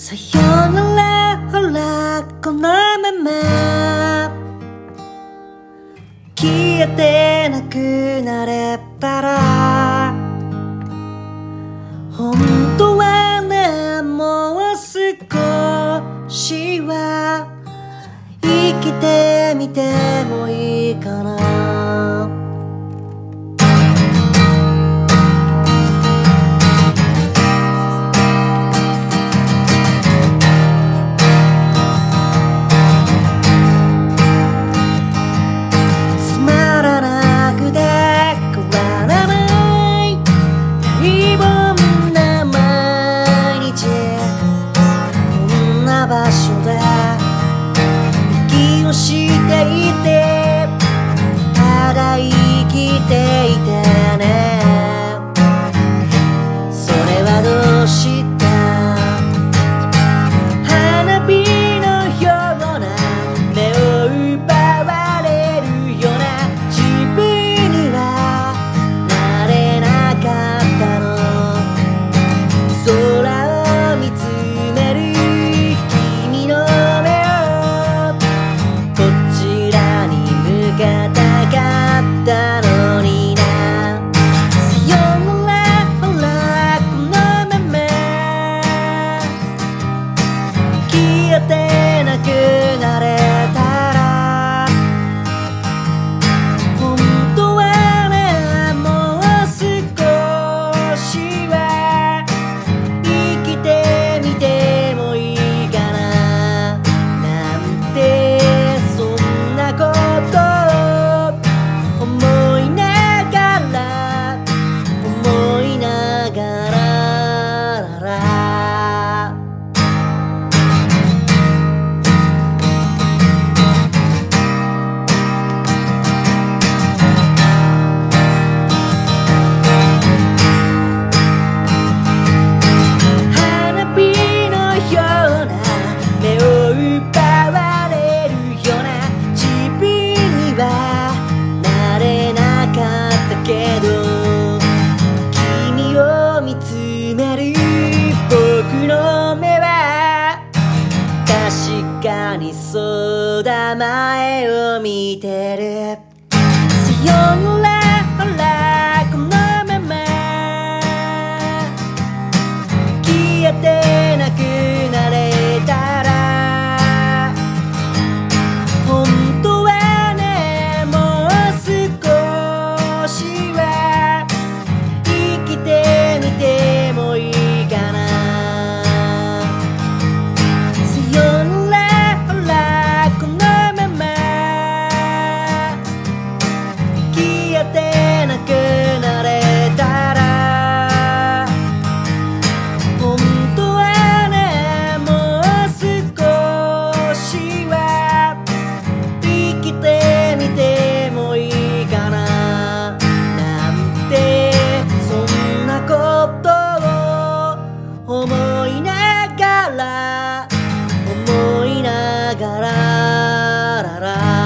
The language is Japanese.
さよならほらこのまま。消えてなくなれたら。本当はねもう少しは。生きてみてもいいかな。そうだ前を見てる。ら思いながらララ。